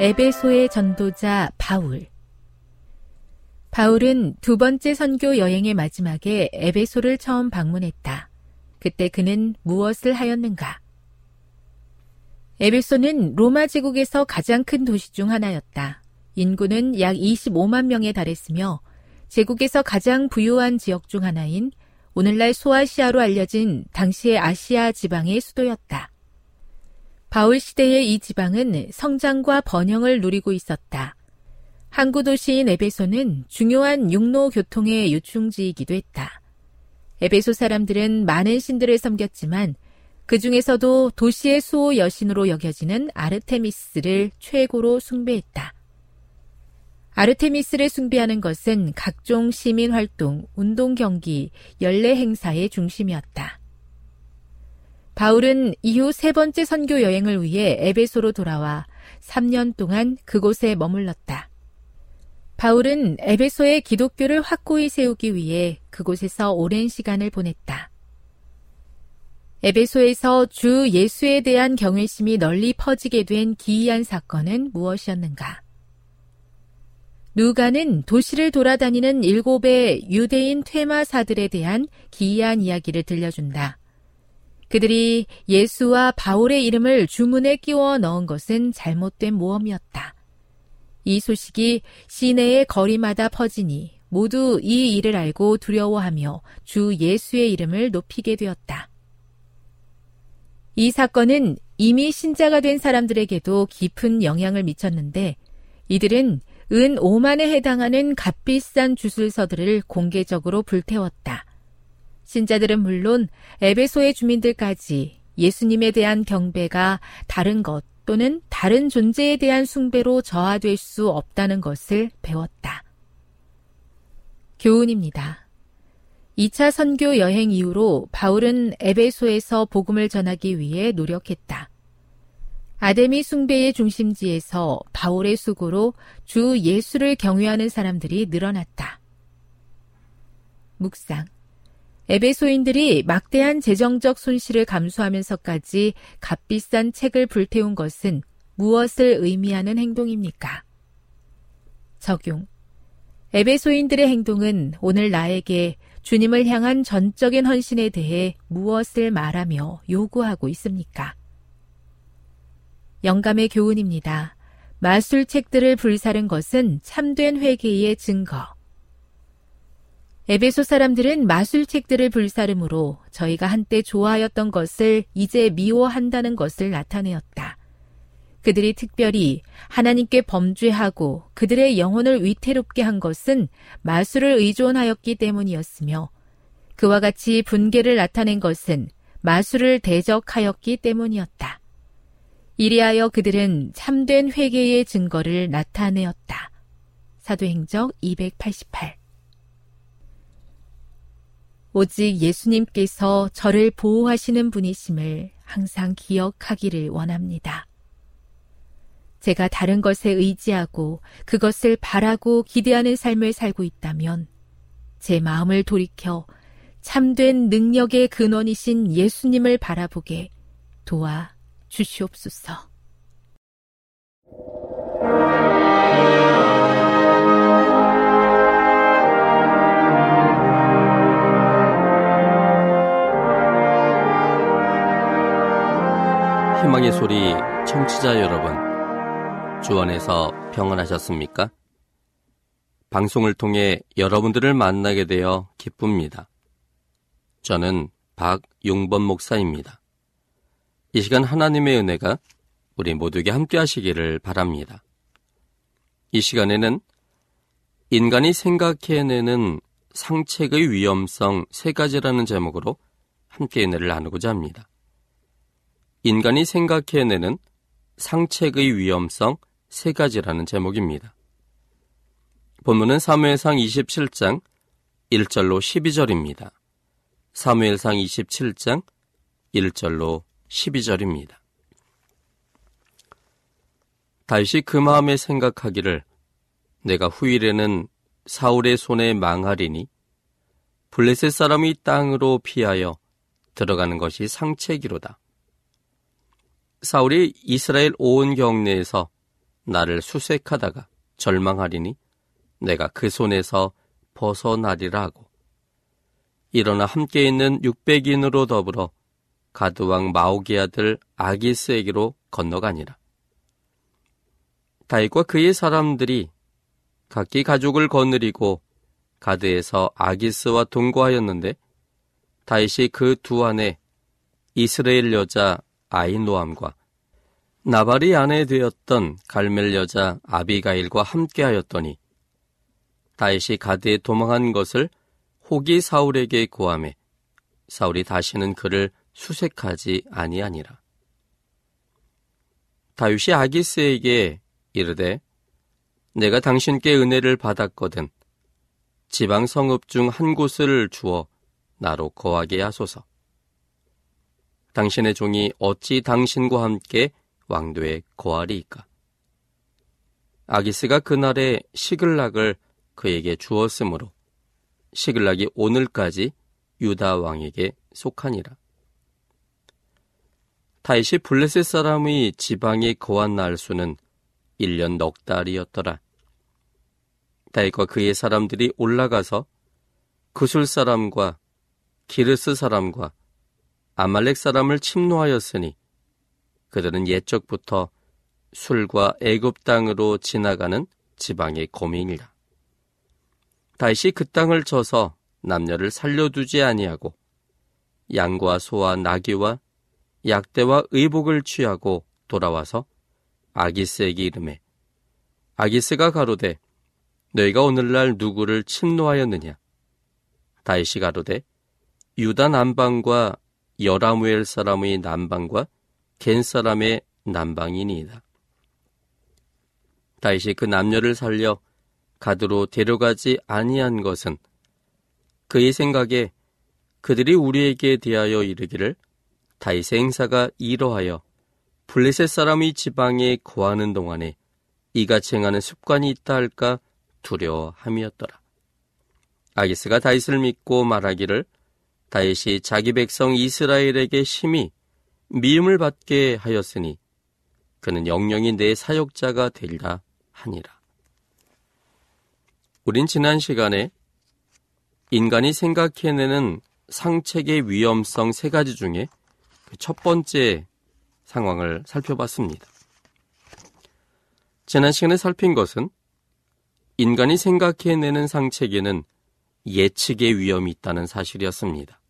에베소의 전도자 바울. 바울은 두 번째 선교 여행의 마지막에 에베소를 처음 방문했다. 그때 그는 무엇을 하였는가? 에베소는 로마 제국에서 가장 큰 도시 중 하나였다. 인구는 약 25만 명에 달했으며 제국에서 가장 부유한 지역 중 하나인 오늘날 소아시아로 알려진 당시의 아시아 지방의 수도였다. 바울 시대의 이 지방은 성장과 번영을 누리고 있었다. 항구 도시인 에베소는 중요한 육로 교통의 요충지이기도 했다. 에베소 사람들은 많은 신들을 섬겼지만 그 중에서도 도시의 수호 여신으로 여겨지는 아르테미스를 최고로 숭배했다. 아르테미스를 숭배하는 것은 각종 시민 활동, 운동 경기, 연례 행사의 중심이었다. 바울은 이후 세 번째 선교 여행을 위해 에베소로 돌아와 3년 동안 그곳에 머물렀다. 바울은 에베소의 기독교를 확고히 세우기 위해 그곳에서 오랜 시간을 보냈다. 에베소에서 주 예수에 대한 경외심이 널리 퍼지게 된 기이한 사건은 무엇이었는가? 누가는 도시를 돌아다니는 일곱의 유대인 퇴마사들에 대한 기이한 이야기를 들려준다. 그들이 예수와 바울의 이름을 주문에 끼워 넣은 것은 잘못된 모험이었다. 이 소식이 시내의 거리마다 퍼지니 모두 이 일을 알고 두려워하며 주 예수의 이름을 높이게 되었다. 이 사건은 이미 신자가 된 사람들에게도 깊은 영향을 미쳤는데 이들은 은 5만에 해당하는 값비싼 주술서들을 공개적으로 불태웠다. 신자들은 물론 에베소의 주민들까지 예수님에 대한 경배가 다른 것 또는 다른 존재에 대한 숭배로 저하될 수 없다는 것을 배웠다. 교훈입니다. 2차 선교 여행 이후로 바울은 에베소에서 복음을 전하기 위해 노력했다. 아데미 숭배의 중심지에서 바울의 수고로 주 예수를 경외하는 사람들이 늘어났다. 묵상. 에베소인들이 막대한 재정적 손실을 감수하면서까지 값비싼 책을 불태운 것은 무엇을 의미하는 행동입니까? 적용. 에베소인들의 행동은 오늘 나에게 주님을 향한 전적인 헌신에 대해 무엇을 말하며 요구하고 있습니까? 영감의 교훈입니다. 마술책들을 불사른 것은 참된 회개의 증거. 에베소 사람들은 마술책들을 불사름으로 저희가 한때 좋아하였던 것을 이제 미워한다는 것을 나타내었다. 그들이 특별히 하나님께 범죄하고 그들의 영혼을 위태롭게 한 것은 마술을 의존하였기 때문이었으며 그와 같이 분계를 나타낸 것은 마술을 대적하였기 때문이었다. 이리하여 그들은 참된 회개의 증거를 나타내었다. 사도행적 288 오직 예수님께서 저를 보호하시는 분이심을 항상 기억하기를 원합니다. 제가 다른 것에 의지하고 그것을 바라고 기대하는 삶을 살고 있다면 제 마음을 돌이켜 참된 능력의 근원이신 예수님을 바라보게 도와 주시옵소서. 희망의 소리 청취자 여러분, 주 안에서 평안하셨습니까? 방송을 통해 여러분들을 만나게 되어 기쁩니다. 저는 박용범 목사입니다. 이 시간 하나님의 은혜가 우리 모두에게 함께 하시기를 바랍니다. 이 시간에는 인간이 생각해내는 상책의 위험성 세 가지라는 제목으로 함께 은혜를 나누고자 합니다. 인간이 생각해내는 상책의 위험성 세 가지라는 제목입니다. 본문은 사무엘상 27장 1절로 12절입니다. 사무엘상 27장 1절로 12절입니다. 다시 그 마음에 생각하기를 내가 후일에는 사울의 손에 망하리니 블레셋 사람이 땅으로 피하여 들어가는 것이 상책이로다. 사울이 이스라엘 온 경내에서 나를 수색하다가 절망하리니 내가 그 손에서 벗어나리라 하고 일어나 함께 있는 600인으로 더불어 가드왕 마오기 아들 아기스에게로 건너가니라. 다윗과 그의 사람들이 각기 가족을 거느리고 가드에서 아기스와 동거하였는데 다윗이 그 두 안에 이스라엘 여자 아이노암과 나발이 아내 되었던 갈멜 여자 아비가일과 함께하였더니 다윗이 가드에 도망한 것을 호기 사울에게 고함해 사울이 다시는 그를 수색하지 아니하니라. 다윗이 아기스에게 이르되 내가 당신께 은혜를 받았거든 지방 성읍 중 한 곳을 주어 나로 거하게 하소서. 당신의 종이 어찌 당신과 함께 왕도에 거하리이까? 아기스가 그날에 시글락을 그에게 주었으므로 시글락이 오늘까지 유다 왕에게 속하니라. 다시 블레셋 사람의 지방에 거한 날 수는 1년 넉 달이었더라. 다윗과 그의 사람들이 올라가서 구술 사람과 기르스 사람과 아말렉 사람을 침노하였으니 그들은 옛적부터 술과 애굽 땅으로 지나가는 지방의 고민이라. 다시 그 땅을 쳐서 남녀를 살려두지 아니하고 양과 소와 나귀와 약대와 의복을 취하고 돌아와서 아기스에게 이름해 아기스가 가로되 너희가 오늘날 누구를 침노하였느냐 다이시 가로되 유다 남방과 여라무엘 사람의 남방과 겐 사람의 남방이니이다. 다윗이 그 남녀를 살려 가드로 데려가지 아니한 것은 그의 생각에 그들이 우리에게 대하여 이르기를 다윗의 행사가 이러하여 블레셋 사람이 지방에 거하는 동안에 이같이 행하는 습관이 있다 할까 두려워함이었더라. 아기스가 다윗을 믿고 말하기를 다윗이 자기 백성 이스라엘에게 심히 미움을 받게 하였으니 그는 영영이 내 사역자가 되리라 하니라. 우린 지난 시간에 인간이 생각해내는 상책의 위험성 세 가지 중에 그 첫 번째 상황을 살펴봤습니다. 지난 시간에 살핀 것은 인간이 생각해내는 상책에는 예측의 위험이 있다는 사실이었습니다.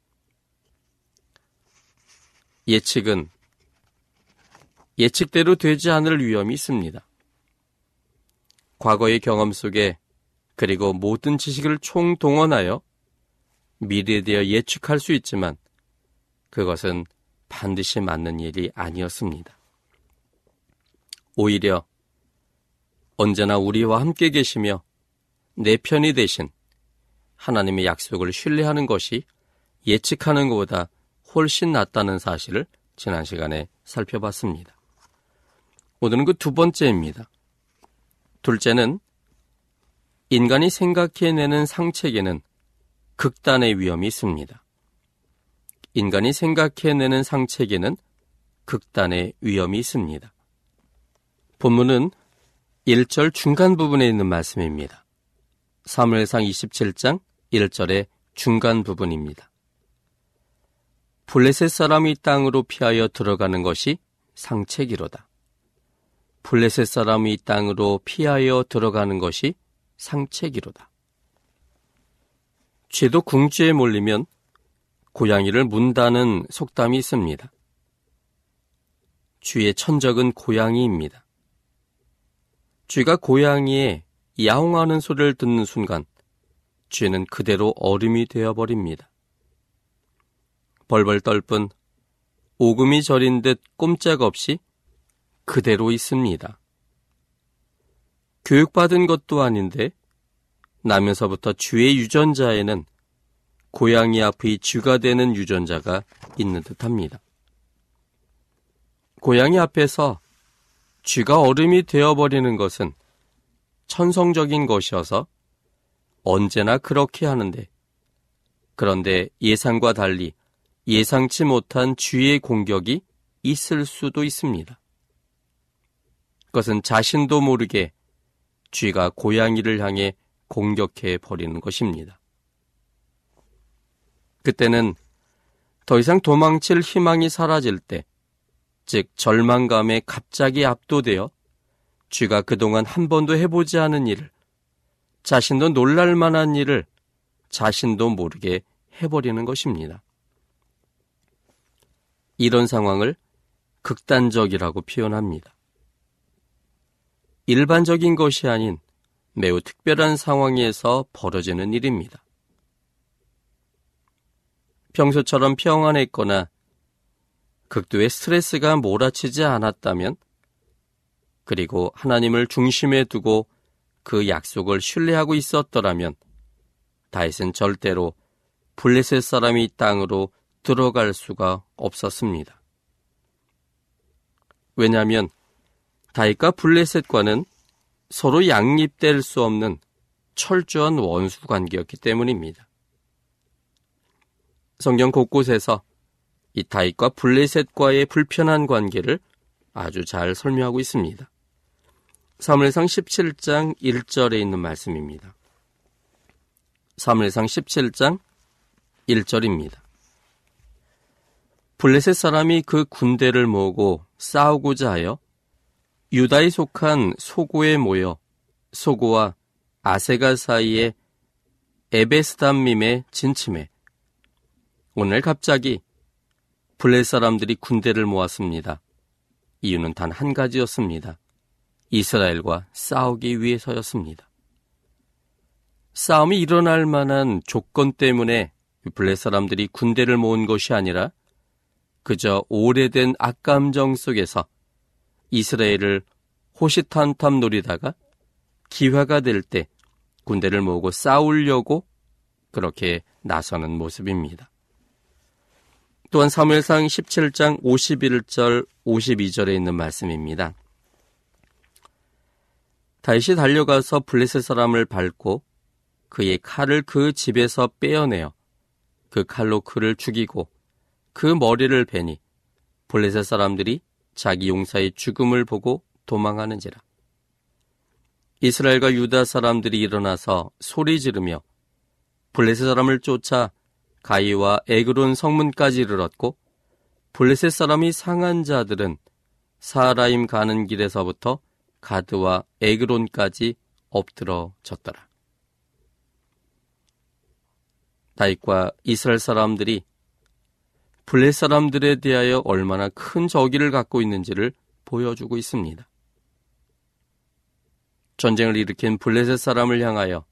예측은 예측대로 되지 않을 위험이 있습니다. 과거의 경험 속에 그리고 모든 지식을 총동원하여 미래에 대해 예측할 수 있지만 그것은 반드시 맞는 일이 아니었습니다. 오히려 언제나 우리와 함께 계시며 내 편이 되신 하나님의 약속을 신뢰하는 것이 예측하는 것보다 훨씬 낫다는 사실을 지난 시간에 살펴봤습니다. 오늘은 그 두 번째입니다. 둘째는 인간이 생각해내는 상책에는 극단의 위험이 있습니다. 인간이 생각해내는 상책에는 극단의 위험이 있습니다. 본문은 1절 중간 부분에 있는 말씀입니다. 사무엘상 27장 1절의 중간 부분입니다. 블레셋 사람이 땅으로 피하여 들어가는 것이 상책이로다. 블레셋 사람이 땅으로 피하여 들어가는 것이 상책이로다. 죄도 궁지에 몰리면 고양이를 문다는 속담이 있습니다. 쥐의 천적은 고양이입니다. 쥐가 고양이의 야옹하는 소리를 듣는 순간 쥐는 그대로 얼음이 되어버립니다. 벌벌 떨 뿐 오금이 저린 듯 꼼짝없이 그대로 있습니다. 교육받은 것도 아닌데 나면서부터 쥐의 유전자에는 고양이 앞의 쥐가 되는 유전자가 있는 듯합니다. 고양이 앞에서 쥐가 얼음이 되어버리는 것은 천성적인 것이어서 언제나 그렇게 하는데 그런데 예상과 달리 예상치 못한 쥐의 공격이 있을 수도 있습니다. 그것은 자신도 모르게 쥐가 고양이를 향해 공격해 버리는 것입니다. 그때는 더 이상 도망칠 희망이 사라질 때, 즉 절망감에 갑자기 압도되어 쥐가 그동안 한 번도 해보지 않은 일을, 자신도 놀랄 만한 일을 자신도 모르게 해버리는 것입니다. 이런 상황을 극단적이라고 표현합니다. 일반적인 것이 아닌 매우 특별한 상황에서 벌어지는 일입니다. 평소처럼 평안했거나 극도의 스트레스가 몰아치지 않았다면 그리고 하나님을 중심에 두고 그 약속을 신뢰하고 있었더라면 다윗은 절대로 블레셋 사람이 땅으로 들어갈 수가 없었습니다. 왜냐하면 다윗과 블레셋과는 서로 양립될 수 없는 철저한 원수 관계였기 때문입니다. 성경 곳곳에서 이 다윗과 블레셋과의 불편한 관계를 아주 잘 설명하고 있습니다. 사무엘상 17장 1절에 있는 말씀입니다. 사무엘상 17장 1절입니다. 블레셋 사람이 그 군대를 모으고 싸우고자 하여 유다에 속한 소고에 모여 소고와 아세가 사이에 에베스담밈에 진침해 오늘 갑자기 블레 사람들이 군대를 모았습니다. 이유는 단 한 가지였습니다. 이스라엘과 싸우기 위해서였습니다. 싸움이 일어날 만한 조건 때문에 블레 사람들이 군대를 모은 것이 아니라 그저 오래된 악감정 속에서 이스라엘을 호시탄탐 노리다가 기회가 될 때 군대를 모으고 싸우려고 그렇게 나서는 모습입니다. 또한 사무엘상 17장 51절 52절에 있는 말씀입니다. 다시 달려가서 블레셋 사람을 밟고 그의 칼을 그 집에서 빼어내어 그 칼로 그를 죽이고 그 머리를 베니 블레셋 사람들이 자기 용사의 죽음을 보고 도망하는지라. 이스라엘과 유다 사람들이 일어나서 소리 지르며 블레셋 사람을 쫓아 가이와 에그론 성문까지 이르렀고 블레셋 사람이 상한 자들은 사라임 가는 길에서부터 가드와 에그론까지 엎드러졌더라. 다윗과 이스라엘 사람들이 블레 사람들에 대하여 얼마나 큰 저기를 갖고 있는지를 보여주고 있습니다. 전쟁을 일으킨 블레셋 사람을 향하여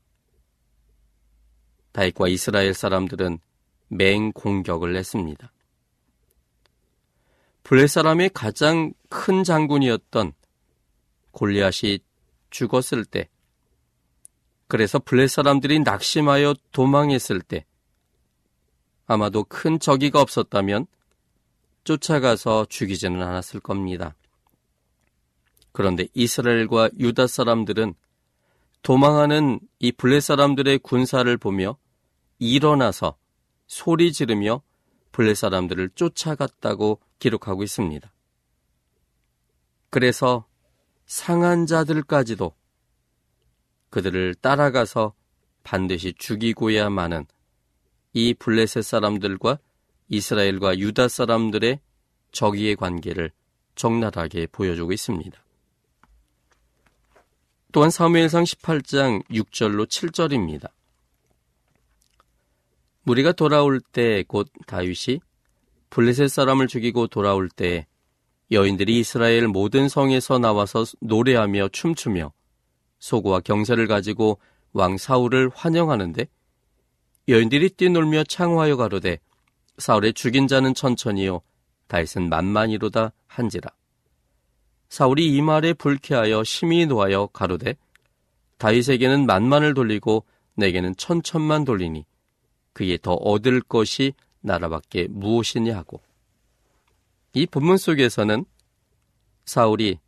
다윗과 이스라엘 사람들은 맹 공격을 했습니다. 블레 사람의 가장 큰 장군이었던 골리앗이 죽었을 때, 그래서 블레 사람들이 낙심하여 도망했을 때, 아마도 큰 적이가 없었다면 쫓아가서 죽이지는 않았을 겁니다. 그런데 이스라엘과 유다 사람들은 도망하는 이 블레 사람들의 군사를 보며 일어나서 소리 지르며 블레 사람들을 쫓아갔다고 기록하고 있습니다. 그래서 상한 자들까지도 그들을 따라가서 반드시 죽이고야마는 이 블레셋 사람들과 이스라엘과 유다 사람들의 적의의 관계를 적나라하게 보여주고 있습니다. 또한 사무엘상 18장 6절로 7절입니다. 무리가 돌아올 때 곧 다윗이 블레셋 사람을 죽이고 돌아올 때 여인들이 이스라엘 모든 성에서 나와서 노래하며 춤추며 소고와 경세를 가지고 왕 사울을 환영하는데 여인들이 뛰놀며 창화하여 가로되 사울의 죽인 자는 천천히요 다윗은 만만히로다 한지라. 사울이 이 말에 불쾌하여 심히 노하여 가로되 다윗에게는 만만을 돌리고 내게는 천천만 돌리니 그에 더 얻을 것이 나라밖에 무엇이냐 하고 이 본문 속에서는 사울이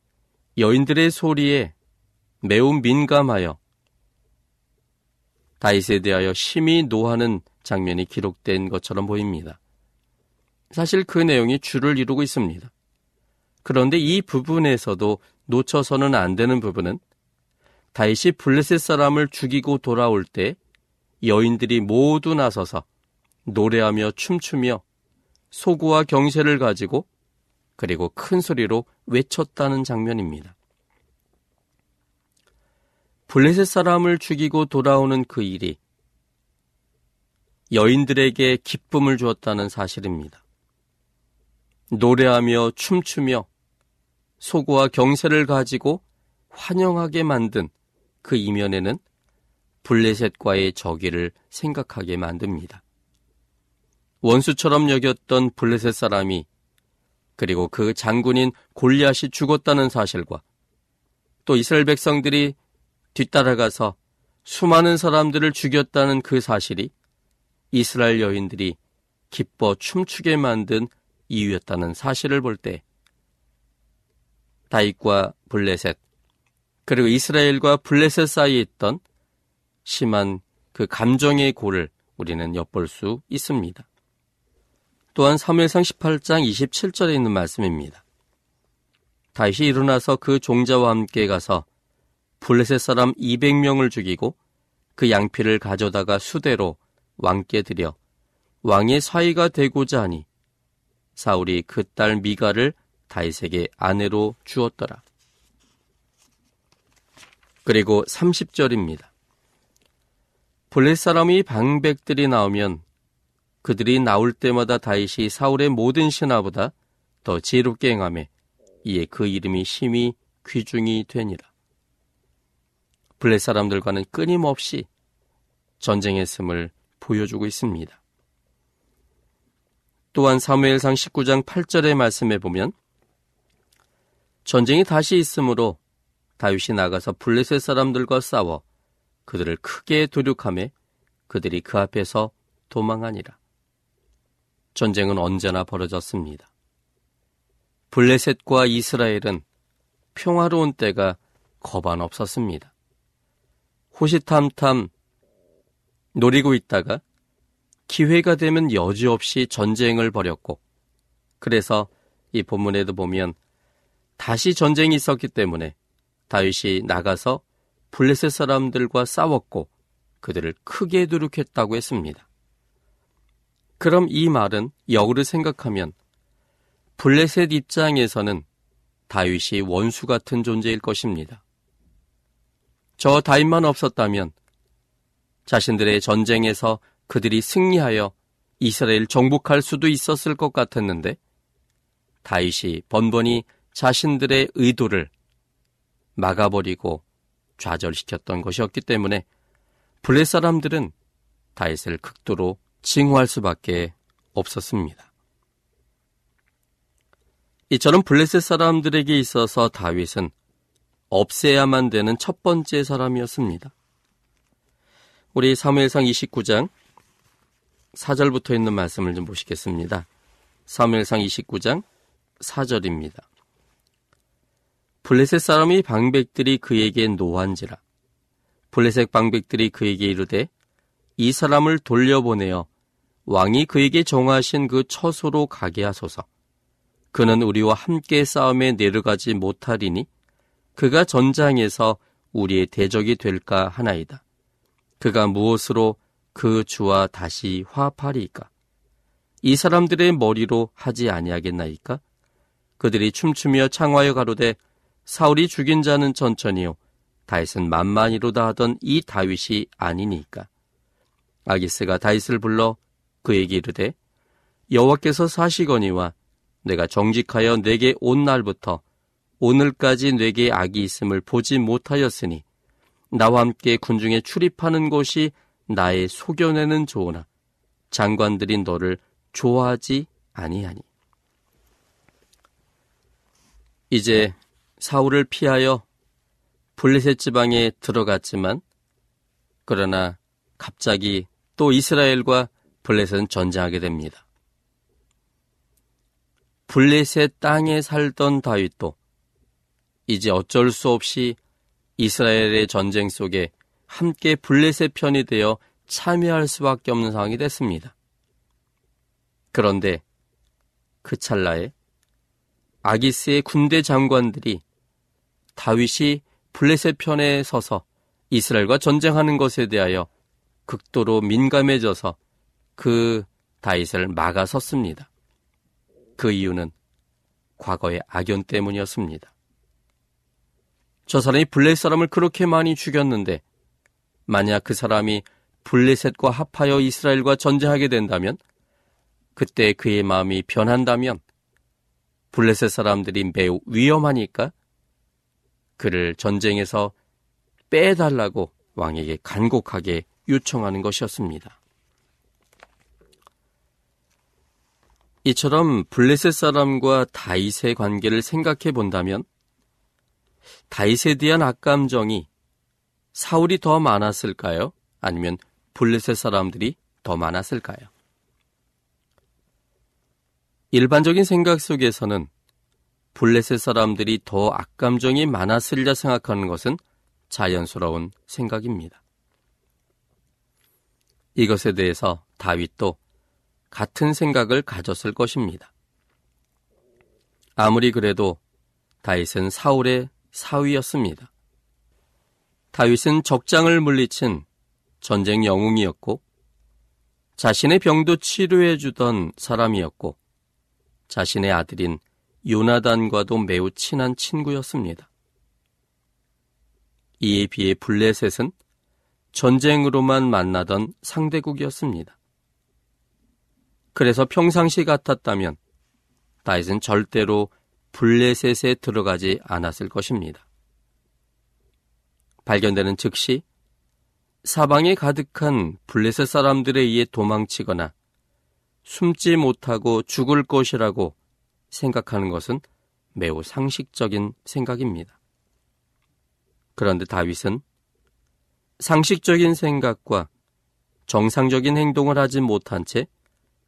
여인들의 소리에 매우 민감하여 다윗에 대하여 심히 노하는 장면이 기록된 것처럼 보입니다. 사실 그 내용이 주를 이루고 있습니다. 그런데 이 부분에서도 놓쳐서는 안 되는 부분은 다윗이 블레셋 사람을 죽이고 돌아올 때 여인들이 모두 나서서 노래하며 춤추며 소구와 경세를 가지고 그리고 큰 소리로 외쳤다는 장면입니다. 블레셋 사람을 죽이고 돌아오는 그 일이 여인들에게 기쁨을 주었다는 사실입니다. 노래하며 춤추며 소구와 경세를 가지고 환영하게 만든 그 이면에는 블레셋과의 적의를 생각하게 만듭니다. 원수처럼 여겼던 블레셋 사람이 그리고 그 장군인 골리앗이 죽었다는 사실과 또 이스라엘 백성들이 뒤따라가서 수많은 사람들을 죽였다는 그 사실이 이스라엘 여인들이 기뻐 춤추게 만든 이유였다는 사실을 볼 때 다윗과 블레셋 그리고 이스라엘과 블레셋 사이에 있던 심한 그 감정의 골을 우리는 엿볼 수 있습니다. 또한 3회상 18장 27절에 있는 말씀입니다. 다시 일어나서 그 종자와 함께 가서 블레셋 사람 200명을 죽이고 그 양피를 가져다가 수대로 왕께 드려 왕의 사위가 되고자 하니 사울이 그 딸 미가를 다윗에게 아내로 주었더라. 그리고 30절입니다. 블레 사람이 방백들이 나오면 그들이 나올 때마다 다윗이 사울의 모든 신하보다 더 지혜롭게 행함에 이에 그 이름이 심히 귀중이 되니라. 블레 사람들과는 끊임없이 전쟁했음을 보여주고 있습니다. 또한 사무엘상 19장 8절의 말씀에 보면 전쟁이 다시 있으므로 다윗이 나가서 블레셋 사람들과 싸워 그들을 크게 도륙함에 그들이 그 앞에서 도망하니라. 전쟁은 언제나 벌어졌습니다. 블레셋과 이스라엘은 평화로운 때가 거반 없었습니다. 호시탐탐 노리고 있다가 기회가 되면 여지없이 전쟁을 벌였고 그래서 이 본문에도 보면 다시 전쟁이 있었기 때문에 다윗이 나가서 블레셋 사람들과 싸웠고 그들을 크게 누룩했다고 했습니다. 그럼 이 말은 역으로 생각하면 블레셋 입장에서는 다윗이 원수 같은 존재일 것입니다. 저 다윗만 없었다면 자신들의 전쟁에서 그들이 승리하여 이스라엘 정복할 수도 있었을 것 같았는데 다윗이 번번이 자신들의 의도를 막아버리고 좌절시켰던 것이었기 때문에 블레 사람들은 다윗을 극도로 징후할 수밖에 없었습니다. 이처럼 블레셋 사람들에게 있어서 다윗은 없애야만 되는 첫 번째 사람이었습니다. 우리 사무엘상 29장 4절부터 있는 말씀을 좀 보시겠습니다. 사무엘상 29장 4절입니다. 블레셋 사람이 방백들이 그에게 노한지라. 블레셋 방백들이 그에게 이르되 이 사람을 돌려보내어 왕이 그에게 정하신 그 처소로 가게 하소서. 그는 우리와 함께 싸움에 내려가지 못하리니 그가 전장에서 우리의 대적이 될까 하나이다. 그가 무엇으로 그 주와 다시 화합하리이까? 이 사람들의 머리로 하지 아니하겠나이까? 그들이 춤추며 창화여 가로되 사울이 죽인 자는 천천히요 다윗은 만만히로다 하던 이 다윗이 아니니까 아기스가 다윗을 불러 그에게 이르되 여호와께서 사시거니와 내가 정직하여 내게 온 날부터 오늘까지 내게 악이 있음을 보지 못하였으니 나와 함께 군중에 출입하는 것이 나의 소견에는 좋으나 장관들이 너를 좋아하지 아니하니. 이제 사울을 피하여 블레셋 지방에 들어갔지만 그러나 갑자기 또 이스라엘과 블레셋은 전쟁하게 됩니다. 블레셋 땅에 살던 다윗도 이제 어쩔 수 없이 이스라엘의 전쟁 속에 함께 블레셋 편이 되어 참여할 수밖에 없는 상황이 됐습니다. 그런데 그 찰나에 아기스의 군대 장관들이 다윗이 블레셋 편에 서서 이스라엘과 전쟁하는 것에 대하여 극도로 민감해져서 그 다윗을 막아섰습니다. 그 이유는 과거의 악연 때문이었습니다. 저 사람이 블레셋 사람을 그렇게 많이 죽였는데 만약 그 사람이 블레셋과 합하여 이스라엘과 전쟁하게 된다면 그때 그의 마음이 변한다면 블레셋 사람들이 매우 위험하니까 그를 전쟁에서 빼달라고 왕에게 간곡하게 요청하는 것이었습니다. 이처럼 블레셋 사람과 다윗의 관계를 생각해 본다면 다윗에 대한 악감정이 사울이 더 많았을까요? 아니면 블레셋 사람들이 더 많았을까요? 일반적인 생각 속에서는 블레셋 사람들이 더 악감정이 많았으리라 생각하는 것은 자연스러운 생각입니다. 이것에 대해서 다윗도 같은 생각을 가졌을 것입니다. 아무리 그래도 다윗은 사울의 사위였습니다. 다윗은 적장을 물리친 전쟁 영웅이었고 자신의 병도 치료해 주던 사람이었고 자신의 아들인 요나단과도 매우 친한 친구였습니다. 이에 비해 블레셋은 전쟁으로만 만나던 상대국이었습니다. 그래서 평상시 같았다면 다윗은 절대로 블레셋에 들어가지 않았을 것입니다. 발견되는 즉시 사방에 가득한 블레셋 사람들에 의해 도망치거나 숨지 못하고 죽을 것이라고 생각하는 것은 매우 상식적인 생각입니다. 그런데 다윗은 상식적인 생각과 정상적인 행동을 하지 못한 채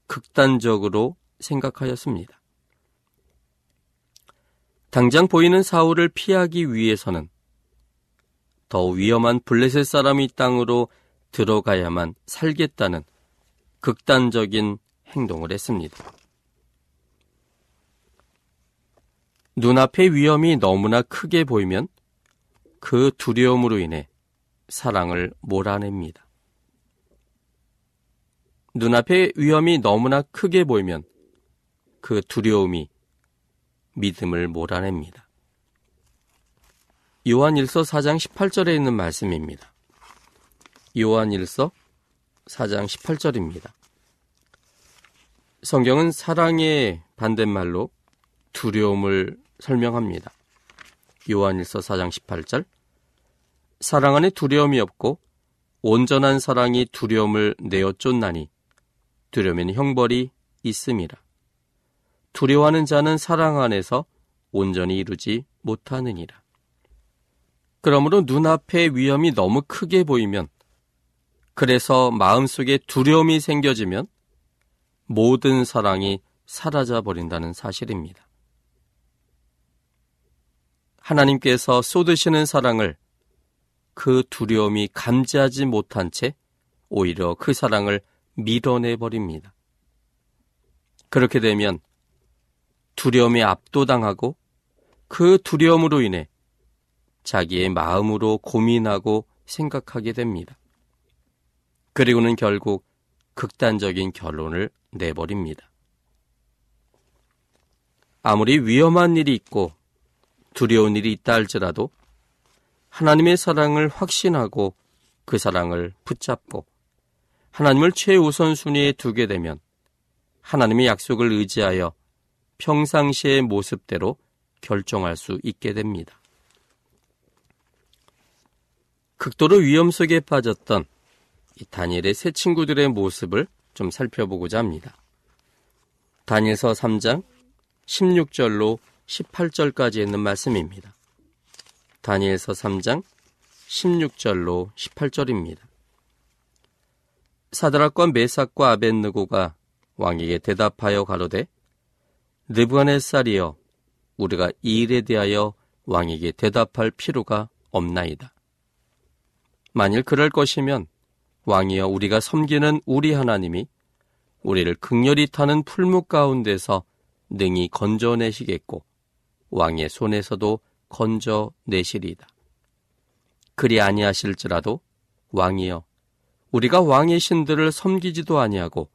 극단적으로 생각하였습니다. 당장 보이는 사울을 피하기 위해서는 더 위험한 블레셋 사람이 땅으로 들어가야만 살겠다는 극단적인 행동을 했습니다. 눈앞의 위험이 너무나 크게 보이면 그 두려움으로 인해 사랑을 몰아냅니다. 눈앞에 위험이 너무나 크게 보이면 그 두려움이 믿음을 몰아냅니다. 요한일서 4장 18절에 있는 말씀입니다. 요한일서 4장 18절입니다. 성경은 사랑의 반대말로 두려움을 설명합니다. 요한일서 4장 18절 사랑 안에 두려움이 없고 온전한 사랑이 두려움을 내어 쫓나니 두려움에는 형벌이 있음이라. 두려워하는 자는 사랑 안에서 온전히 이루지 못하느니라. 그러므로 눈앞에 위험이 너무 크게 보이면 그래서 마음속에 두려움이 생겨지면 모든 사랑이 사라져 버린다는 사실입니다. 하나님께서 쏟으시는 사랑을 그 두려움이 감지하지 못한 채 오히려 그 사랑을 밀어내 버립니다. 그렇게 되면 두려움에 압도당하고 그 두려움으로 인해 자기의 마음으로 고민하고 생각하게 됩니다. 그리고는 결국 극단적인 결론을 내버립니다. 아무리 위험한 일이 있고 두려운 일이 있다 할지라도 하나님의 사랑을 확신하고 그 사랑을 붙잡고 하나님을 최우선순위에 두게 되면 하나님의 약속을 의지하여 평상시의 모습대로 결정할 수 있게 됩니다. 극도로 위험 속에 빠졌던 다니엘의 새 친구들의 모습을 좀 살펴보고자 합니다. 다니엘서 3장 16절로 18절까지 있는 말씀입니다. 다니엘서 3장 16절로 18절입니다. 사드락과 메삭과 아벤느고가 왕에게 대답하여 가로되 느부갓네살이여 우리가 이 일에 대하여 왕에게 대답할 필요가 없나이다. 만일 그럴 것이면 왕이여 우리가 섬기는 우리 하나님이 우리를 극렬히 타는 풀묵 가운데서 능히 건져내시겠고 왕의 손에서도 건져내시리이다. 그리 아니하실지라도 왕이여 우리가 왕의 신들을 섬기지도 아니하고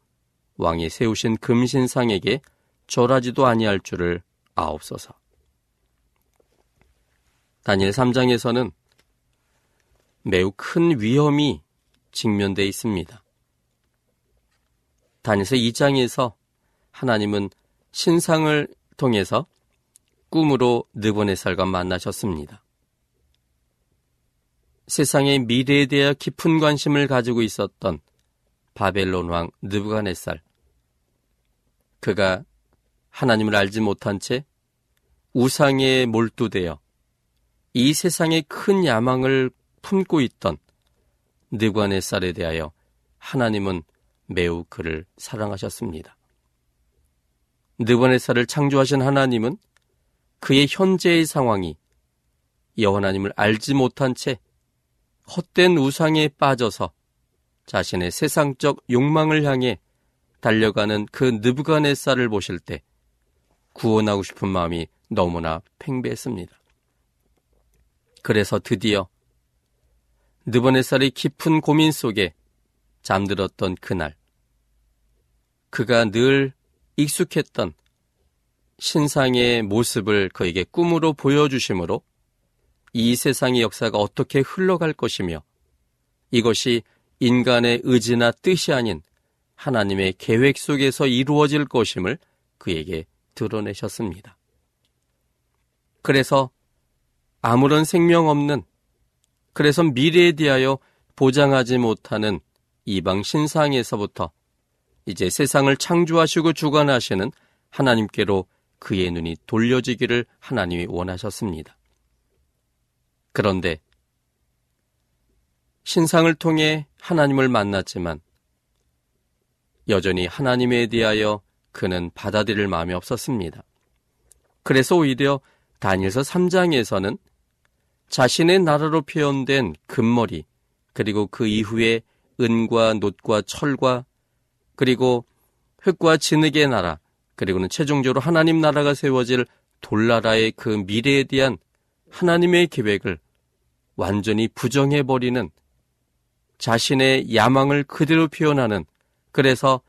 왕이 세우신 금신상에게 절하지도 아니할 줄을 아옵소서. 다니엘 3장에서는 매우 큰 위험이 직면돼 있습니다. 다니엘서 2장에서 하나님은 신상을 통해서 꿈으로 느보네살과 만나셨습니다. 세상의 미래에 대해 깊은 관심을 가지고 있었던 바벨론 왕 느부갓네살. 그가 하나님을 알지 못한 채 우상에 몰두되어 이 세상의 큰 야망을 품고 있던 느관의쌀에 대하여 하나님은 매우 그를 사랑하셨습니다. 느관의쌀을 창조하신 하나님은 그의 현재의 상황이 여호 하나님을 알지 못한 채 헛된 우상에 빠져서 자신의 세상적 욕망을 향해 달려가는 그 느부갓네살을 보실 때 구원하고 싶은 마음이 너무나 팽배했습니다. 그래서 드디어 느보네살이 깊은 고민 속에 잠들었던 그날, 그가 늘 익숙했던 신상의 모습을 그에게 꿈으로 보여주심으로 이 세상의 역사가 어떻게 흘러갈 것이며 이것이 인간의 의지나 뜻이 아닌 하나님의 계획 속에서 이루어질 것임을 그에게 드러내셨습니다. 그래서 아무런 생명 없는 그래서 미래에 대하여 보장하지 못하는 이방 신상에서부터 이제 세상을 창조하시고 주관하시는 하나님께로 그의 눈이 돌려지기를 하나님이 원하셨습니다. 그런데 신상을 통해 하나님을 만났지만 여전히 하나님에 대하여 그는 받아들일 마음이 없었습니다. 그래서 오히려 다니엘서 3장에서는 자신의 나라로 표현된 금머리, 그리고 그 이후에 은과 놋과 철과 그리고 흙과 진흙의 나라, 그리고는 최종적으로 하나님 나라가 세워질 돌나라의 그 미래에 대한 하나님의 계획을 완전히 부정해버리는 자신의 야망을 그대로 표현하는 그래서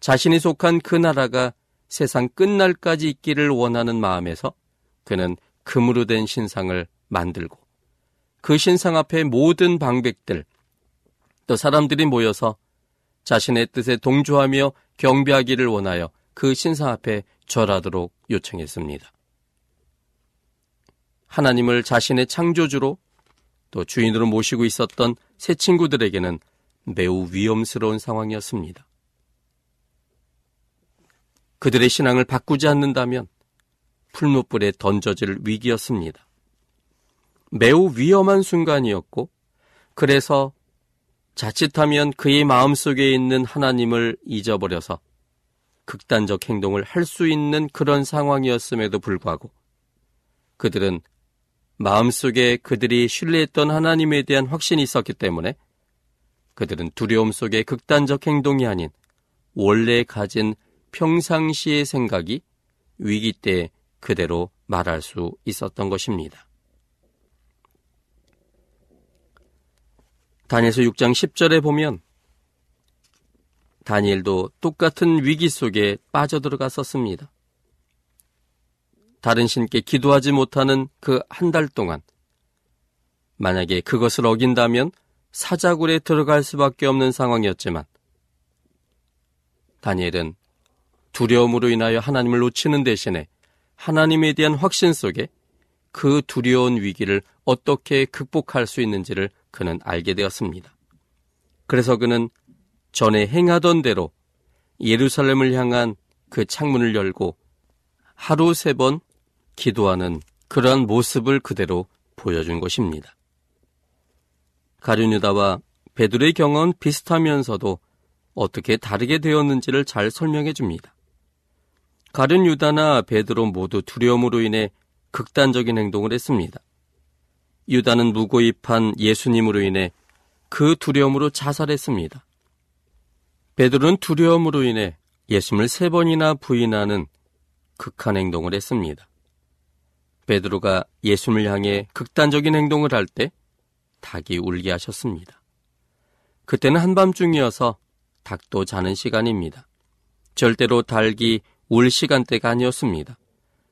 자신이 속한 그 나라가 세상 끝날까지 있기를 원하는 마음에서 그는 금으로 된 신상을 만들고 그 신상 앞에 모든 방백들 또 사람들이 모여서 자신의 뜻에 동조하며 경배하기를 원하여 그 신상 앞에 절하도록 요청했습니다. 하나님을 자신의 창조주로 또 주인으로 모시고 있었던 새 친구들에게는 매우 위험스러운 상황이었습니다. 그들의 신앙을 바꾸지 않는다면 풀무불에 던져질 위기였습니다. 매우 위험한 순간이었고, 그래서 자칫하면 그의 마음속에 있는 하나님을 잊어버려서 극단적 행동을 할 수 있는 그런 상황이었음에도 불구하고 그들은 마음속에 그들이 신뢰했던 하나님에 대한 확신이 있었기 때문에 그들은 두려움 속에 극단적 행동이 아닌 원래 가진 평상시의 생각이 위기 때 그대로 말할 수 있었던 것입니다. 다니엘서 6장 10절에 보면 다니엘도 똑같은 위기 속에 빠져들어갔었습니다. 다른 신께 기도하지 못하는 그 한 달 동안 만약에 그것을 어긴다면 사자굴에 들어갈 수밖에 없는 상황이었지만 다니엘은 두려움으로 인하여 하나님을 놓치는 대신에 하나님에 대한 확신 속에 그 두려운 위기를 어떻게 극복할 수 있는지를 그는 알게 되었습니다. 그래서 그는 전에 행하던 대로 예루살렘을 향한 그 창문을 열고 하루 세 번 기도하는 그러한 모습을 그대로 보여준 것입니다. 가룟유다와 베드로의 경험은 비슷하면서도 어떻게 다르게 되었는지를 잘 설명해 줍니다. 가룟유다나 베드로 모두 두려움으로 인해 극단적인 행동을 했습니다. 유다는 무고히 판 예수님으로 인해 그 두려움으로 자살했습니다. 베드로는 두려움으로 인해 예수님을 세 번이나 부인하는 극한 행동을 했습니다. 베드로가 예수님을 향해 극단적인 행동을 할 때 닭이 울게 하셨습니다. 그때는 한밤중이어서 닭도 자는 시간입니다. 절대로 닭이 울 시간대가 아니었습니다.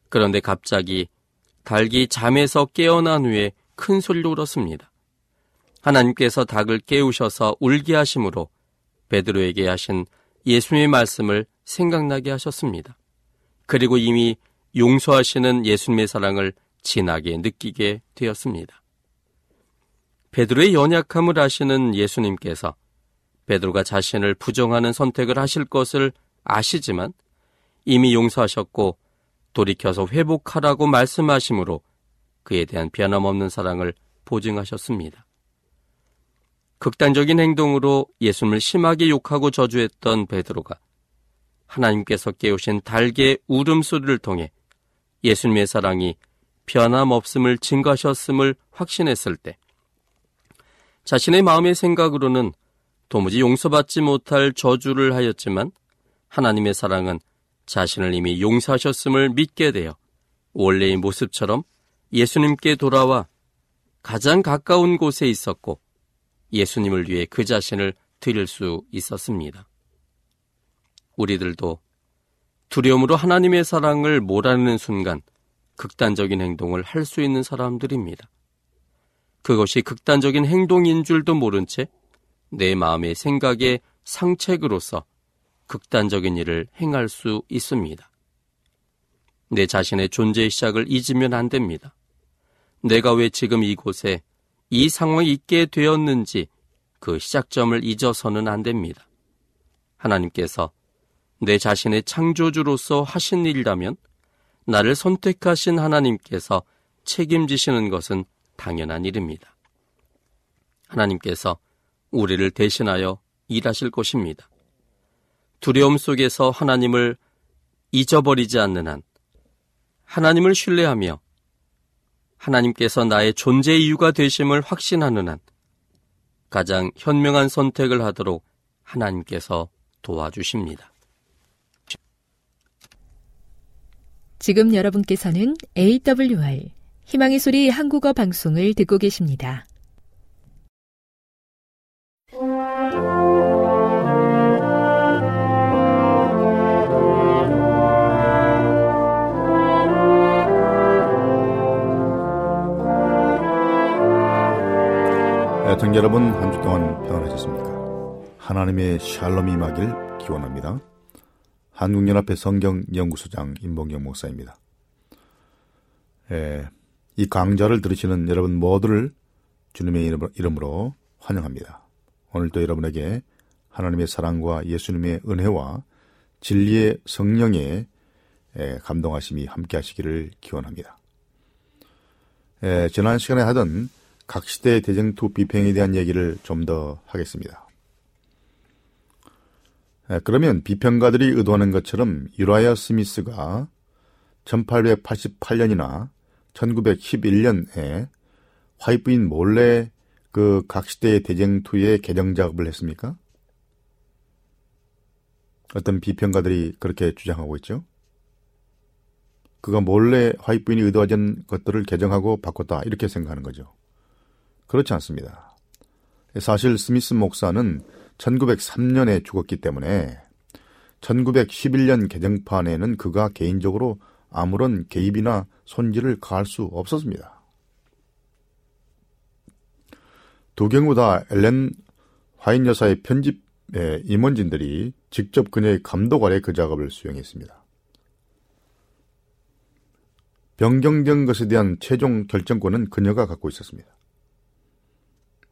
그런데 갑자기 닭이 잠에서 깨어난 후에 큰 소리로 울었습니다. 하나님께서 닭을 깨우셔서 울게 하심으로 베드로에게 하신 예수님의 말씀을 생각나게 하셨습니다. 그리고 이미 용서하시는 예수님의 사랑을 진하게 느끼게 되었습니다. 베드로의 연약함을 아시는 예수님께서 베드로가 자신을 부정하는 선택을 하실 것을 아시지만 이미 용서하셨고 돌이켜서 회복하라고 말씀하심으로 그에 대한 변함없는 사랑을 보증하셨습니다. 극단적인 행동으로 예수님을 심하게 욕하고 저주했던 베드로가 하나님께서 깨우신 달개 울음소리를 통해 예수님의 사랑이 변함없음을 증거하셨음을 확신했을 때 자신의 마음의 생각으로는 도무지 용서받지 못할 저주를 하였지만 하나님의 사랑은 자신을 이미 용서하셨음을 믿게 되어 원래의 모습처럼 예수님께 돌아와 가장 가까운 곳에 있었고 예수님을 위해 그 자신을 드릴 수 있었습니다. 우리들도 두려움으로 하나님의 사랑을 몰아내는 순간 극단적인 행동을 할 수 있는 사람들입니다. 그것이 극단적인 행동인 줄도 모른 채 내 마음의 생각의 상책으로서 극단적인 일을 행할 수 있습니다. 내 자신의 존재의 시작을 잊으면 안 됩니다. 내가 왜 지금 이곳에 이 상황이 있게 되었는지 그 시작점을 잊어서는 안 됩니다. 하나님께서 내 자신의 창조주로서 하신 일이라면 나를 선택하신 하나님께서 책임지시는 것은 당연한 일입니다. 하나님께서 우리를 대신하여 일하실 것입니다. 두려움 속에서 하나님을 잊어버리지 않는 한, 하나님을 신뢰하며 하나님께서 나의 존재 이유가 되심을 확신하는 한, 가장 현명한 선택을 하도록 하나님께서 도와주십니다. 지금 여러분께서는 AWR 희망의 소리 한국어 방송을 듣고 계십니다. 애청자 여러분 한 주 동안 편안하셨습니까? 하나님의 샬롬이 임하길 기원합니다. 한국연합회 성경연구소장 임봉경 목사입니다. 예, 이 강좌를 들으시는 여러분 모두를 주님의 이름으로 환영합니다. 오늘도 여러분에게 하나님의 사랑과 예수님의 은혜와 진리의 성령의 예, 감동하심이 함께 하시기를 기원합니다. 예, 지난 시간에 하던 각 시대 대쟁투 비평에 대한 얘기를 좀 더 하겠습니다. 예, 그러면 비평가들이 의도하는 것처럼 유라이어 스미스가 1888년이나 1911년에 화이트인 몰래 그 각 시대의 대쟁투의 개정 작업을 했습니까? 어떤 비평가들이 그렇게 주장하고 있죠. 그가 몰래 화이트인이 의도하던 것들을 개정하고 바꿨다 이렇게 생각하는 거죠. 그렇지 않습니다. 사실 스미스 목사는 1903년에 죽었기 때문에 1911년 개정판에는 그가 개인적으로 아무런 개입이나 손질을 가할 수 없었습니다. 두 경우 다 엘렌 화인 여사의 편집 임원진들이 직접 그녀의 감독 아래 그 작업을 수행했습니다. 변경된 것에 대한 최종 결정권은 그녀가 갖고 있었습니다.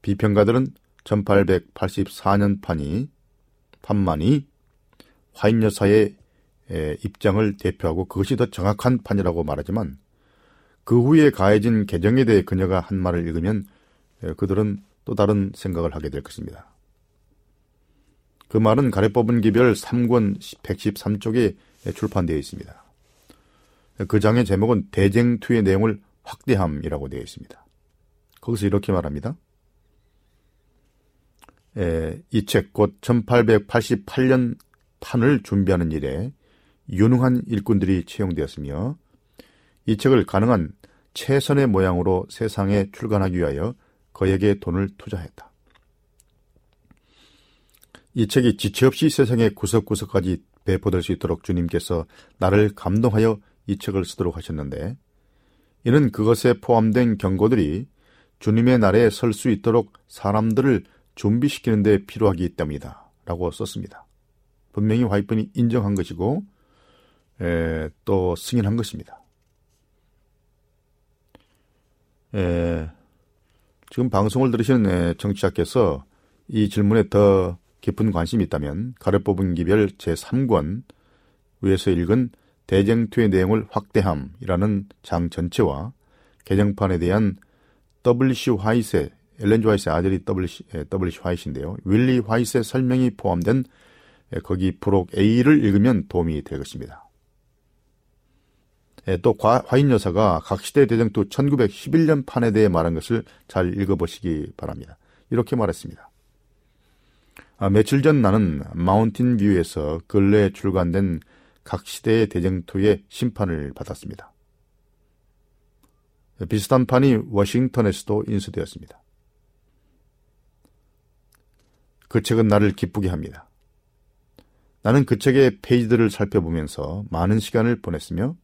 비평가들은 1884년 판이 판만이 화인 여사의 입장을 대표하고 그것이 더 정확한 판이라고 말하지만 그 후에 가해진 개정에 대해 그녀가 한 말을 읽으면 그들은 또 다른 생각을 하게 될 것입니다. 그 말은 가래 뽑은 기별 3권 113쪽에 출판되어 있습니다. 그 장의 제목은 대쟁투의 내용을 확대함이라고 되어 있습니다. 거기서 이렇게 말합니다. 이 책 곧 1888년 판을 준비하는 일에 유능한 일꾼들이 채용되었으며 이 책을 가능한 최선의 모양으로 세상에 출간하기 위하여 거에게 돈을 투자했다. 이 책이 지체 없이 세상의 구석구석까지 배포될 수 있도록 주님께서 나를 감동하여 이 책을 쓰도록 하셨는데 이는 그것에 포함된 경고들이 주님의 날에 설 수 있도록 사람들을 준비시키는 데 필요하기 때문이다. 라고 썼습니다. 분명히 화이픈이 인정한 것이고 에, 또 승인한 것입니다. 에, 지금 방송을 들으시는 정치자께서 이 질문에 더 깊은 관심이 있다면 가려 뽑은 기별 제3권 위에서 읽은 대쟁투의 내용을 확대함이라는 장 전체와 개정판에 대한 WC 화이트의 엘렌 조화이트의 아들이 WC, WC 화이트인데요. 윌리 화이트의 설명이 포함된 거기 프록 A를 읽으면 도움이 될 것입니다. 또 화인 여사가 각 시대 대쟁투 1911년 판에 대해 말한 것을 잘 읽어보시기 바랍니다. 이렇게 말했습니다. 아, 며칠 전 나는 마운틴 뷰에서 근래에 출간된 각 시대의 대쟁투의 심판을 받았습니다. 비슷한 판이 워싱턴에서도 인수되었습니다. 그 책은 나를 기쁘게 합니다. 나는 그 책의 페이지들을 살펴보면서 많은 시간을 보냈으며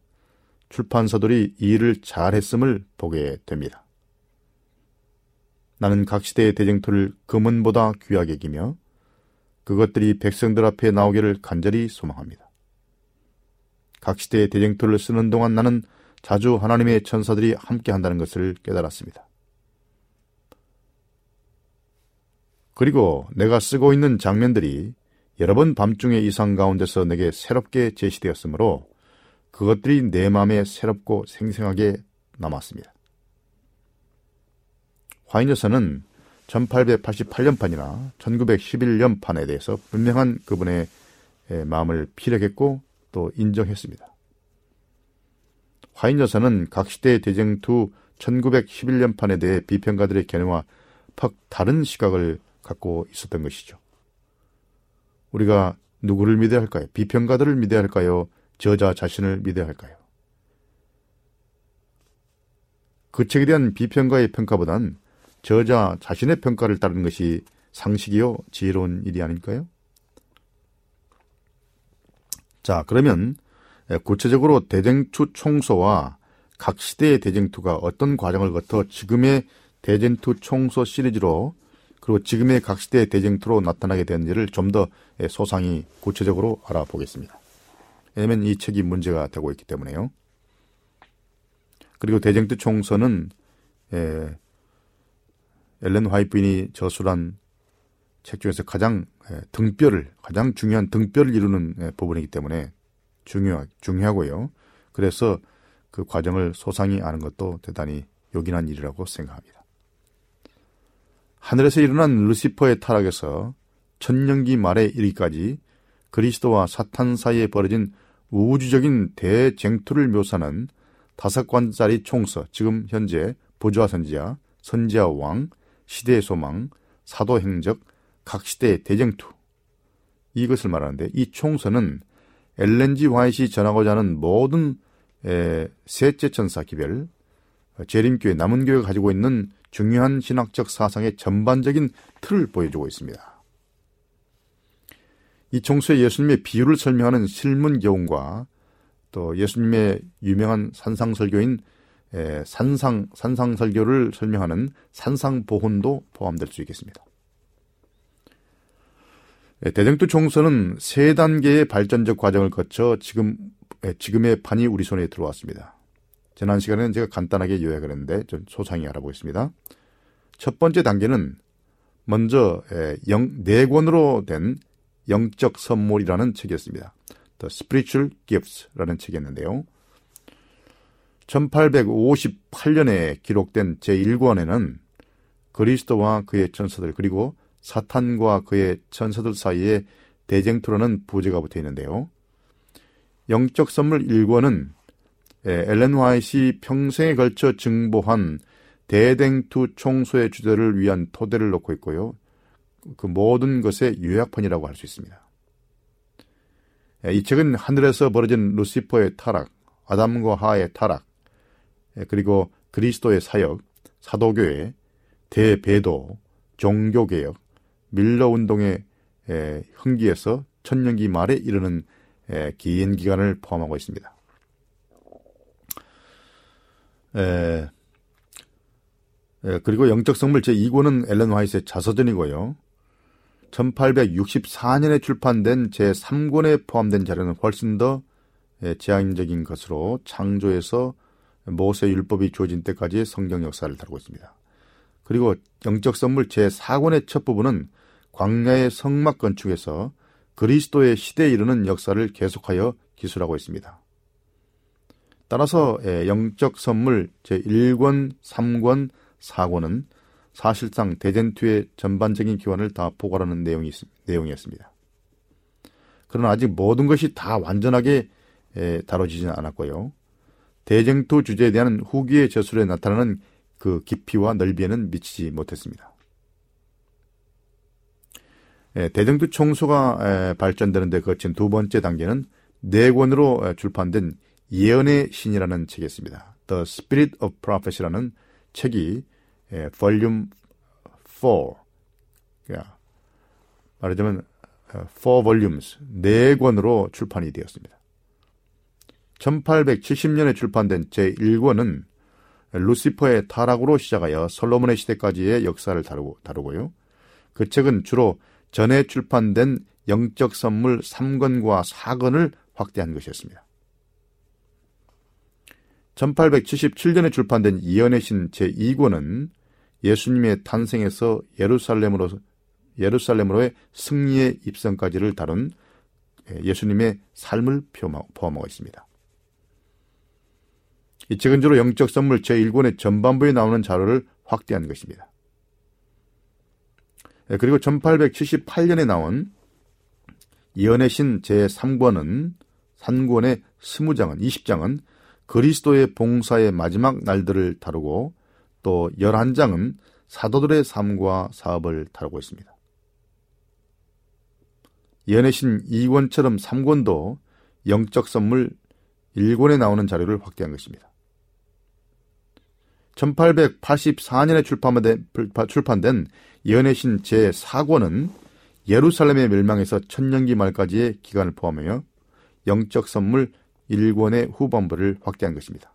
출판사들이 이 일을 잘했음을 보게 됩니다. 나는 각 시대의 대쟁투를 금은보다 귀하게 여기며 그것들이 백성들 앞에 나오기를 간절히 소망합니다. 각 시대의 대쟁투를 쓰는 동안 나는 자주 하나님의 천사들이 함께 한다는 것을 깨달았습니다. 그리고 내가 쓰고 있는 장면들이 여러 번 밤중의 이상 가운데서 내게 새롭게 제시되었으므로 그것들이 내 마음에 새롭고 생생하게 남았습니다. 화인여사는 1888년판이나 1911년판에 대해서 분명한 그분의 마음을 피력했고 또 인정했습니다. 화인 여사는 각 시대의 대쟁투 1911년판에 대해 비평가들의 견해와 퍽 다른 시각을 갖고 있었던 것이죠. 우리가 누구를 믿어야 할까요? 비평가들을 믿어야 할까요? 저자 자신을 믿어야 할까요? 그 책에 대한 비평가의 평가보단 저자 자신의 평가를 따르는 것이 상식이요 지혜로운 일이 아닐까요? 자, 그러면 구체적으로 대쟁투 총소와 각 시대의 대쟁투가 어떤 과정을 거쳐 지금의 대쟁투 총소 시리즈로 그리고 지금의 각 시대의 대쟁투로 나타나게 되는지를 좀 더 소상히 구체적으로 알아보겠습니다. 왜냐하면 이 책이 문제가 되고 있기 때문에요. 그리고 대쟁투 총선은 에, 엘렌 화이트인이 저술한 책 중에서 가장 등뼈를 가장 중요한 등뼈를 이루는 부분이기 때문에 중요 중요하고요. 그래서 그 과정을 소상히 아는 것도 대단히 요긴한 일이라고 생각합니다. 하늘에서 일어난 루시퍼의 타락에서 천년기 말에 이르기까지 그리스도와 사탄 사이에 벌어진 우주적인 대쟁투를 묘사하는 다섯 관짜리 총서, 지금 현재 보좌 선지자, 선지자 왕, 시대의 소망, 사도 행적, 각 시대의 대쟁투. 이것을 말하는데 이 총서는 엘렌지 화이시 전하고자 하는 모든 에, 셋째 천사 기별, 재림교회, 남은 교회가 가지고 있는 중요한 신학적 사상의 전반적인 틀을 보여주고 있습니다. 이 총서에 예수님의 비유를 설명하는 실문교훈과 또 예수님의 유명한 산상설교인 산상 산상설교를 설명하는 산상보훈도 포함될 수 있겠습니다. 대정투 총서는 세 단계의 발전적 과정을 거쳐 지금 지금의 판이 우리 손에 들어왔습니다. 지난 시간에는 제가 간단하게 요약을 했는데 좀 소상히 알아보겠습니다. 첫 번째 단계는 먼저 영, 네 권으로 된 영적 선물이라는 책이었습니다. The Spiritual Gifts라는 책이었는데요. 1858년에 기록된 제1권에는 그리스도와 그의 천사들 그리고 사탄과 그의 천사들 사이에 대쟁투라는 부제가 붙어 있는데요. 영적 선물 1권은 엘렌 화이시 평생에 걸쳐 증보한 대댕투 총소의 주제를 위한 토대를 놓고 있고요. 그 모든 것의 요약판이라고 할 수 있습니다. 이 책은 하늘에서 벌어진 루시퍼의 타락, 아담과 하의 타락, 그리고 그리스도의 사역, 사도교회, 대배도, 종교개혁, 밀러운동의 흥기에서 천년기 말에 이르는 긴 기간을 포함하고 있습니다. 에, 에, 그리고 영적 성물 제2권은 엘렌 화이트의 자서전이고요. 1864년에 출판된 제3권에 포함된 자료는 훨씬 더 제한적인 것으로 창조에서 모세 율법이 주어진 때까지의 성경 역사를 다루고 있습니다. 그리고 영적 선물 제4권의 첫 부분은 광야의 성막 건축에서 그리스도의 시대에 이르는 역사를 계속하여 기술하고 있습니다. 따라서 영적 선물 제1권, 3권, 4권은 사실상 대전투의 전반적인 기원을 다 포괄하는 내용이, 내용이었습니다. 그러나 아직 모든 것이 다 완전하게 다뤄지지는 않았고요. 대쟁투 주제에 대한 후기의 저술에 나타나는 그 깊이와 넓이에는 미치지 못했습니다. 대쟁투 총소가 발전되는데 거친 두 번째 단계는 네 권으로 출판된 예언의 신이라는 책이었습니다. The Spirit of Prophecy라는 책이 예, 볼륨 4. 그러니까 말하자면 4 어, volumes, 4권으로 출판이 되었습니다. 1870년에 출판된 제1권은 루시퍼의 타락으로 시작하여 솔로몬의 시대까지의 역사를 다루고, 다루고요. 그 책은 주로 전에 출판된 영적 선물 3권과 4권을 확대한 것이었습니다. 1877년에 출판된 이연의 신 제2권은 예수님의 탄생에서 예루살렘으로 예루살렘으로의 승리의 입성까지를 다룬 예수님의 삶을 포함하고 있습니다. 이 책은 주로 영적 선물 제1권의 전반부에 나오는 자료를 확대한 것입니다. 그리고 1878년에 나온 예언의 신 제3권은 3권의 20장은 20장은 그리스도의 봉사의 마지막 날들을 다루고 또 11장은 사도들의 삶과 사업을 다루고 있습니다. 연애신 2권처럼 3권도 영적 선물 1권에 나오는 자료를 확대한 것입니다. 1884년에 출판된 연애신 제4권은 예루살렘의 멸망에서 천년기 말까지의 기간을 포함하여 영적 선물 1권의 후반부를 확대한 것입니다.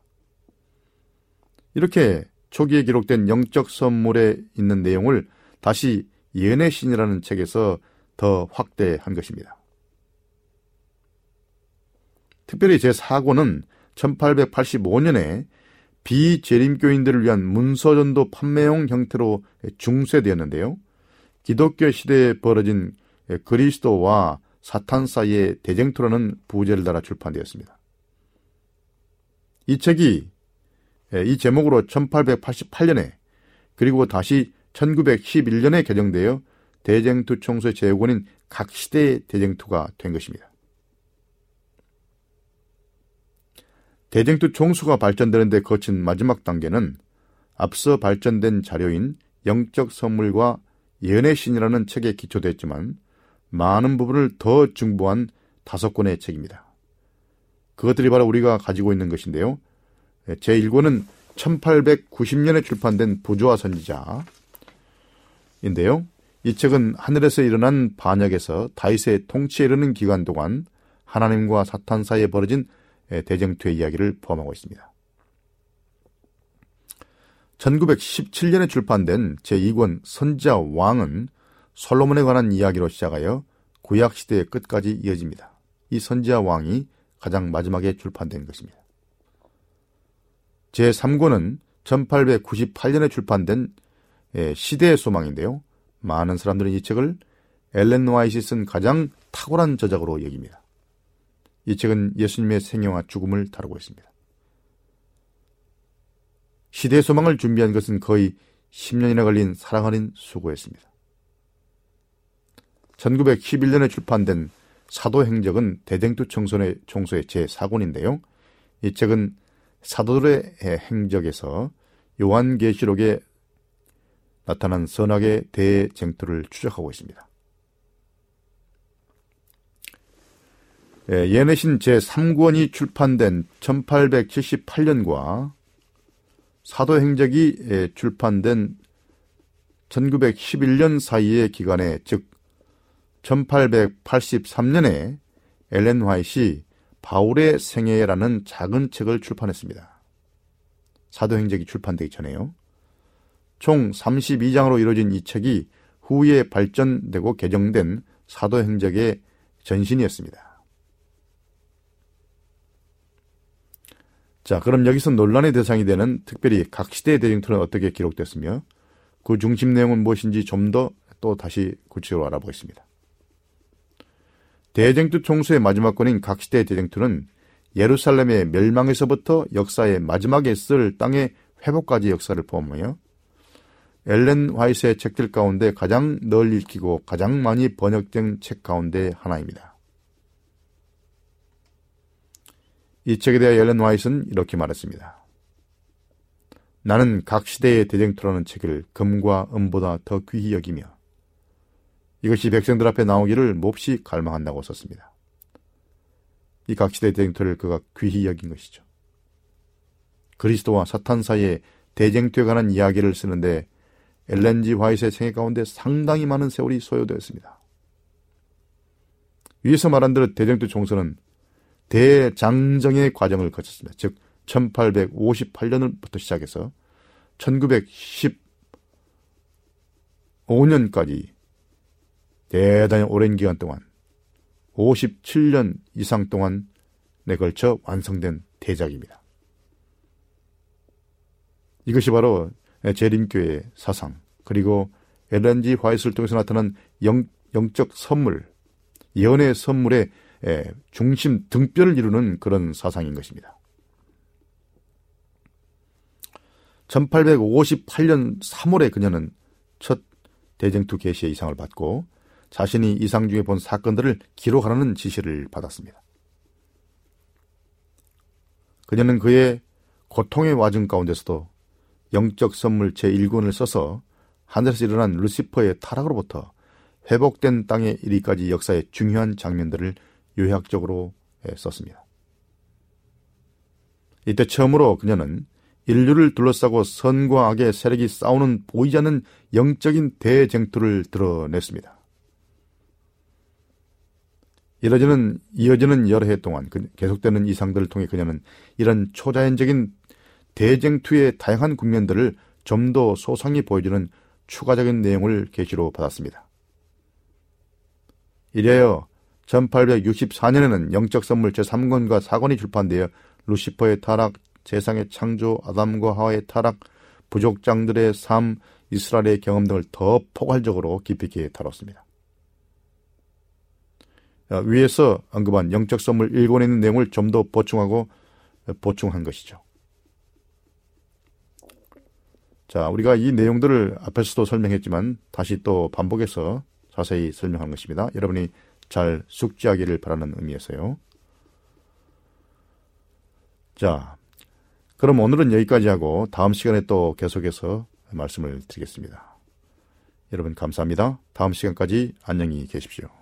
이렇게 초기에 기록된 영적 선물에 있는 내용을 다시 예언의 신이라는 책에서 더 확대한 것입니다. 특별히 제4권은 1885년에 비재림교인들을 위한 문서전도 판매용 형태로 중쇄되었는데요. 기독교 시대에 벌어진 그리스도와 사탄 사이의 대쟁투라는 부제를 달아 출판되었습니다. 이 책이 이 제목으로 1888년에 그리고 다시 1911년에 개정되어 대쟁투 총수의 제국원인 각 시대의 대쟁투가 된 것입니다. 대쟁투 총수가 발전되는데 거친 마지막 단계는 앞서 발전된 자료인 영적 선물과 예언의 신이라는 책에 기초됐지만 많은 부분을 더 중보한 다섯 권의 책입니다. 그것들이 바로 우리가 가지고 있는 것인데요. 제1권은 1890년에 출판된 부조화 선지자인데요. 이 책은 하늘에서 일어난 반역에서 다윗의 통치에 이르는 기간 동안 하나님과 사탄 사이에 벌어진 대쟁투의 이야기를 포함하고 있습니다. 1917년에 출판된 제2권 선지자 왕은 솔로몬에 관한 이야기로 시작하여 구약 시대의 끝까지 이어집니다. 이 선지자 왕이 가장 마지막에 출판된 것입니다. 제3권은 1898년에 출판된 시대의 소망인데요. 많은 사람들은 이 책을 엘렌 와이시 쓴 가장 탁월한 저작으로 여깁니다. 이 책은 예수님의 생애와 죽음을 다루고 있습니다. 시대 소망을 준비한 것은 거의 10년이나 걸린 사랑하는 수고였습니다. 1911년에 출판된 사도행적은 대쟁투 청소의, 총소의 제4권인데요. 이 책은 사도들의 행적에서 요한계시록에 나타난 선악의 대쟁투를 추적하고 있습니다. 예, 예내신 제3권이 출판된 1878년과 사도행적이 예, 출판된 1911년 사이의 기간에 즉 1883년에 엘렌 화이시 바울의 생애라는 작은 책을 출판했습니다. 사도행적이 출판되기 전에요. 총 32장으로 이루어진 이 책이 후에 발전되고 개정된 사도행적의 전신이었습니다. 자, 그럼 여기서 논란의 대상이 되는 특별히 각 시대의 대쟁투는 어떻게 기록됐으며 그 중심 내용은 무엇인지 좀 더 또 다시 구체적으로 알아보겠습니다. 대쟁투 총수의 마지막 권인 각 시대의 대쟁투는 예루살렘의 멸망에서부터 역사의 마지막에 쓸 땅의 회복까지 역사를 포함하여 엘렌 화이트의 책들 가운데 가장 널리 읽히고 가장 많이 번역된 책 가운데 하나입니다. 이 책에 대해 엘렌 와이스는 이렇게 말했습니다. 나는 각 시대의 대쟁투라는 책을 금과 은보다 더 귀히 여기며 이것이 백성들 앞에 나오기를 몹시 갈망한다고 썼습니다. 이 각 시대의 대쟁투를 그가 귀히 여긴 것이죠. 그리스도와 사탄 사이의 대쟁투에 관한 이야기를 쓰는데 엘렌지 화이트의 생애 가운데 상당히 많은 세월이 소요되었습니다. 위에서 말한 대로 대쟁투 총선은 대장정의 과정을 거쳤습니다. 즉 1858년부터 시작해서 1915년까지 대단히 오랜 기간 동안 57년 이상 동안에 걸쳐 완성된 대작입니다. 이것이 바로 재림교의 사상 그리고 엘렌지 화이트를 통해서 나타난 영, 영적 선물, 예언의 선물의 예, 중심 등뼈를 이루는 그런 사상인 것입니다. 1858년 3월에 그녀는 첫 대쟁투 개시의 이상을 받고 자신이 이상 중에 본 사건들을 기록하라는 지시를 받았습니다. 그녀는 그의 고통의 와중 가운데서도 영적 선물 제1권을 써서 하늘에서 일어난 루시퍼의 타락으로부터 회복된 땅에 이리까지 역사의 중요한 장면들을 요약적으로 썼습니다. 이때 처음으로 그녀는 인류를 둘러싸고 선과 악의 세력이 싸우는 보이지 않는 영적인 대쟁투를 드러냈습니다. 이어지는, 이어지는 여러 해 동안 그 계속되는 이상들을 통해 그녀는 이런 초자연적인 대쟁투의 다양한 국면들을 좀 더 소상히 보여주는 추가적인 내용을 계시로 받았습니다. 이래여 1864년에는 영적 선물 제3권과 4권이 출판되어 루시퍼의 타락, 세상의 창조, 아담과 하와의 타락, 부족장들의 삶, 이스라엘의 경험 등을 더 포괄적으로 깊이 있게 다뤘습니다. 어, 위에서 언급한 영적 선물 1권에 있는 내용을 좀 더 보충하고 보충한 것이죠. 자, 우리가 이 내용들을 앞에서도 설명했지만 다시 또 반복해서 자세히 설명한 것입니다. 여러분이 잘 숙지하기를 바라는 의미에서요. 자, 그럼 오늘은 여기까지 하고 다음 시간에 또 계속해서 말씀을 드리겠습니다. 여러분 감사합니다. 다음 시간까지 안녕히 계십시오.